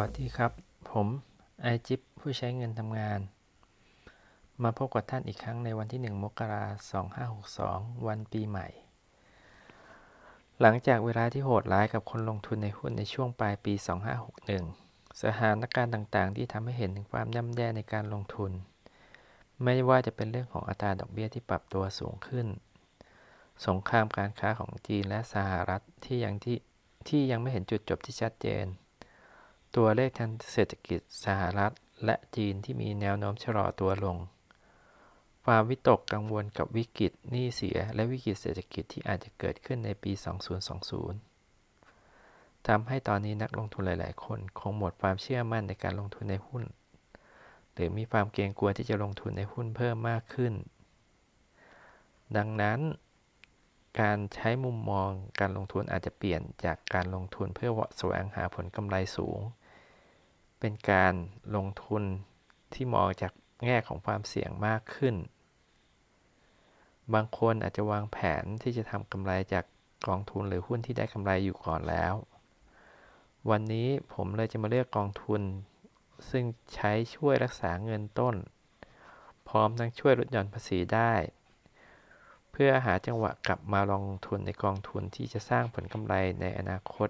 วัสดีครับ ผมไอจิปผู้ใช้เงินทำงาน มาพบกับท่านอีกครั้งในวันที่ 1 มกราคม 2562 วันปีใหม่ หลังจากเวลาที่โหดร้ายกับคนลงทุนในหุ้นในช่วงปลายปี 2561 สถานการณ์ต่างๆ ที่ทำให้เห็นถึงความย่ำแย่ในการลงทุน ไม่ว่าจะเป็นเรื่องของอัตราดอกเบี้ยที่ปรับตัวสูงขึ้น สงครามการค้าของจีนและสหรัฐที่ยังที่ที่ยังไม่เห็นจุดจบที่ชัดเจน ตัวเลขทางเศรษฐกิจสหรัฐ และจีนที่มีแนวโน้มชะลอตัวลง ความวิตกกังวลกับวิกฤตหนี้เสียและวิกฤตเศรษฐกิจที่อาจจะเกิดขึ้นในปี 2020 ทำให้ตอนนี้นักลงทุนหลาย ๆ คนคงหมดความเชื่อมั่นในการลงทุนในหุ้น หรือมีความเกรงกลัวที่จะลงทุนในหุ้นเพิ่มมากขึ้น ดังนั้นการใช้มุมมองการลงทุนอาจจะเปลี่ยนจากการลงทุนเพื่อแสวงหาผลกำไรสูง เป็นการลงทุนที่มองจากแง่ของความเสี่ยงมากขึ้น บางคนอาจจะวางแผนที่จะทำกำไรจากกองทุนหรือหุ้นที่ได้กำไรอยู่ก่อนแล้ว วันนี้ผมเลยจะมาเลือกกองทุน ซึ่งใช้ช่วยรักษาเงินต้น พร้อมทั้งช่วยลดหย่อนภาษีได้ เพื่อหาจังหวะกลับมาลงทุนในกองทุนที่จะสร้างผลกำไรในอนาคต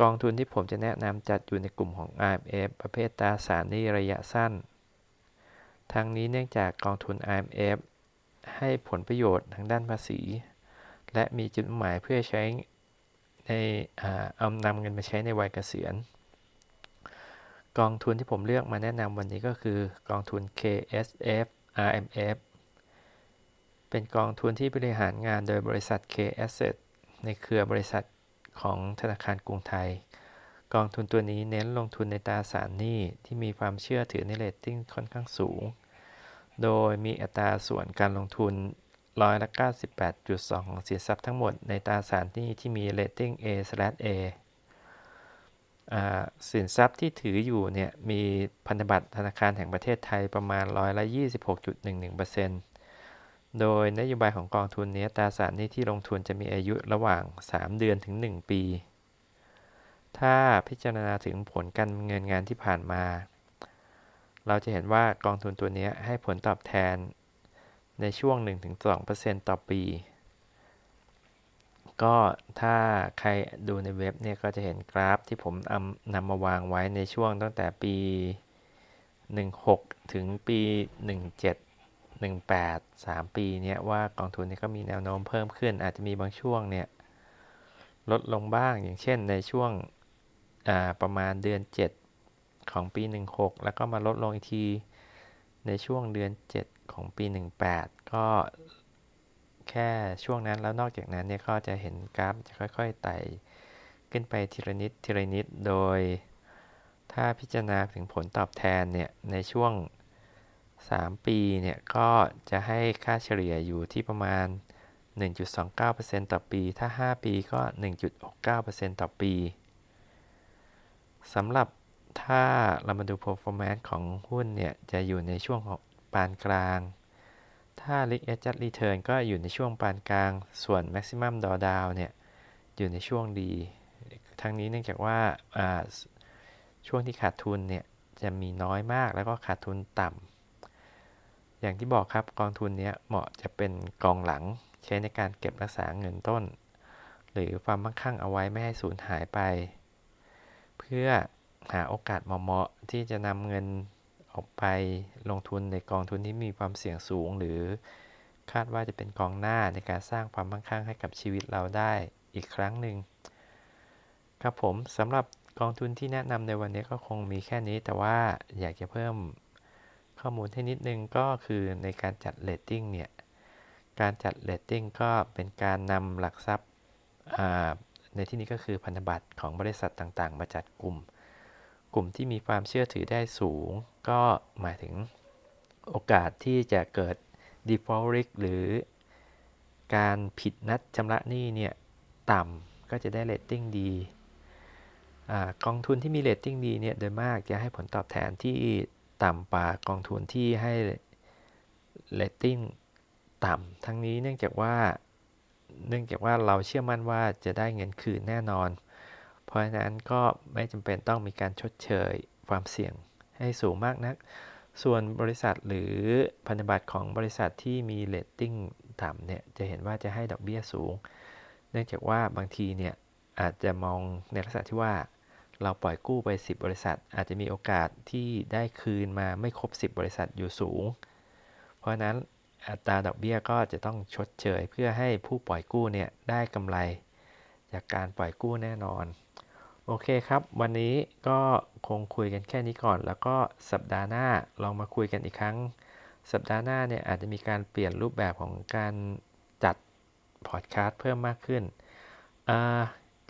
กองทุนที่ผมจะแนะนำจัดอยู่ในกลุ่มของ IMF ประเภทตราสารหนี้ระยะสั้น ทั้งนี้เนื่องจากกองทุน IMF ให้ผลประโยชน์ทางด้านภาษี และมีจุดหมายเพื่อใช้ในเอานำเงินมาใช้ในวัยเกษียณ กองทุนที่ผมเลือกมาแนะนำวันนี้ก็คือกองทุน KSF RMF เป็นกองทุนที่บริหารงานโดยบริษัท K Asset ในเครือบริษัท ของธนาคารกรุงไทย กองทุนตัวนี้เน้นลงทุนในตราสารหนี้ที่มีความเชื่อถือในเรตติ้งค่อนข้างสูง โดยมีอัตราส่วนการลงทุนร้อยละ98.2 ของสินทรัพย์ทั้งหมดในตราสารหนี้ที่มี rating A/A สินทรัพย์ที่ถืออยู่เนี่ยมีพันธบัตรธนาคารแห่งประเทศไทยประมาณร้อยละ26.11% โดยนโยบายของกองทุนนี้ตราสารนี้ที่ลงทุนจะมีอายุระหว่าง 3 เดือนถึง 1 ปี ถ้าพิจารณาถึงผลการเงินงานที่ผ่านมา เราจะเห็นว่ากองทุนตัวนี้ให้ผลตอบแทนในช่วง 1-2%ต่อปี ก็ถ้าใครดูในเว็บเนี่ยก็จะเห็นกราฟที่ผมนำมาวางไว้ในช่วงตั้งแต่ปี 16 ถึงปี 17 18 3 ปีเนี้ยว่ากองทุนนี้ก็มีแนวโน้มเพิ่มขึ้น อาจจะมีบางช่วงเนี่ยลดลงบ้างอย่างเช่นในช่วงประมาณเดือน 7 ของปี 16 แล้วก็มาลดลงอีกทีในช่วงเดือน 7 ของปี 18 ก็แค่ช่วงนั้นแล้วนอกจากนั้นเนี่ยก็จะเห็นกราฟจะค่อย ๆ ไต่ขึ้นไปทีละนิดทีละนิดโดย ถ้าพิจารณาถึงผลตอบแทนเนี่ยในช่วง 3 ปีเนี่ยก็จะให้ค่าเฉลี่ยอยู่ที่ประมาณ 1.29%ต่อปี ถ้า 5 ปีก็ 1.69%ต่อปีสำหรับถ้าเรามาดู performance ของหุ้นเนี่ย จะอยู่ในช่วงของปานกลาง ถ้า risk adjust return ก็อยู่ในช่วงปานกลาง ส่วน maximum drawdown เนี่ย อยู่ในช่วงดี ทั้งนี้เนื่องจากว่าช่วงที่ขาดทุนเนี่ย จะมีน้อยมากแล้วก็ขาดทุนต่ำ อย่างที่บอกครับกองทุนนี้เหมาะจะเป็นกองหลังใช้ในการเก็บรักษาเงินต้น หรือความมั่งคั่งเอาไว้ไม่ให้สูญหายไป เพื่อหาโอกาสเหมาะๆที่จะนำเงินออกไปลงทุนในกองทุนที่มีความเสี่ยงสูง หรือคาดว่าจะเป็นกองหน้าในการสร้างความมั่งคั่งให้กับชีวิตเราได้อีกครั้งหนึ่งครับผมสำหรับกองทุนที่แนะนำในวันนี้ก็คงมีแค่นี้แต่ว่าอยากจะเพิ่ม ข้อมูลให้นิดนึงก็คือในการจัดเลตติ้งเนี่ย การจัดเลตติ้งก็เป็นการนำหลักทรัพย์ในที่นี้ก็คือพันธบัตรของบริษัทต่างๆ มาจัดกลุ่ม กลุ่มที่มีความเชื่อถือได้สูง ก็หมายถึงโอกาสที่จะเกิด default risk หรือการผิดนัดชำระหนี้เนี่ยต่ำก็จะได้เลตติ้งดีกองทุนที่มีเลตติ้งดีเนี่ยโดยมากจะให้ผลตอบแทนที่ ต่ำกว่ากองทุนที่ให้เลตติ้งต่ำทั้งนี้เนื่องจากว่า เนื่องจากว่าเราเชื่อมั่นว่าจะได้เงินคืนแน่นอน เพราะฉะนั้นก็ไม่จำเป็นต้องมีการชดเชยความเสี่ยงให้สูงมากนัก ส่วนบริษัทหรือพันธบัตรของบริษัทที่มีเลตติ้งต่ำเนี่ยจะเห็นว่าจะให้ดอกเบี้ยสูง เนื่องจากว่าบางทีเนี่ยอาจจะมองในลักษณะที่ว่า เราปล่อยกู้ไป 10 บริษัท อาจจะมีโอกาสที่ได้คืนมาไม่ครบ 10 บริษัทอยู่สูง เพราะนั้นอัตราดอกเบี้ยก็จะต้องชดเชยเพื่อให้ผู้ปล่อยกู้เนี่ยได้กำไร จากการปล่อยกู้แน่นอน โอเคครับ วันนี้ก็คงคุยกันแค่นี้ก่อน แล้วก็สัปดาห์หน้าลองมาคุยกันอีกครั้ง สัปดาห์หน้าเนี่ยอาจจะมีการเปลี่ยนรูปแบบของการจัดพอดคาสต์เพิ่มมากขึ้น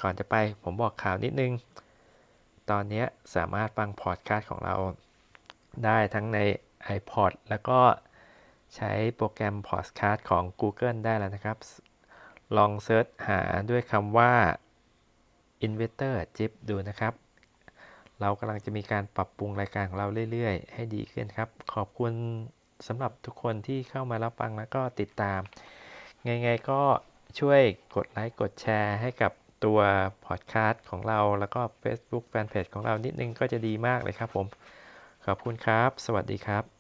ก่อนจะไปผมบอกข่าวนิดนึง ตอนนี้สามารถฟังพอดคาสต์ของเราได้ทั้งใน iPod แล้วก็ใช้โปรแกรมพอดคาสต์ของ Google ได้แล้วนะครับ ลอง search หาด้วยคำว่า Investor Jip ดูนะครับ เรากำลังจะมีการปรับปรุงรายการของเราเรื่อยๆ ให้ดีขึ้นครับ ขอบคุณสำหรับทุกคนที่เข้ามารับฟังแล้วก็ติดตาม ไงๆก็ช่วยกดไลค์กดแชร์ให้กับ ตัวพอดคาสต์ของเราแล้วก็ Facebook Fanpage ของเรานิดนึงก็จะดีมากเลยครับผม ขอบคุณครับ สวัสดีครับ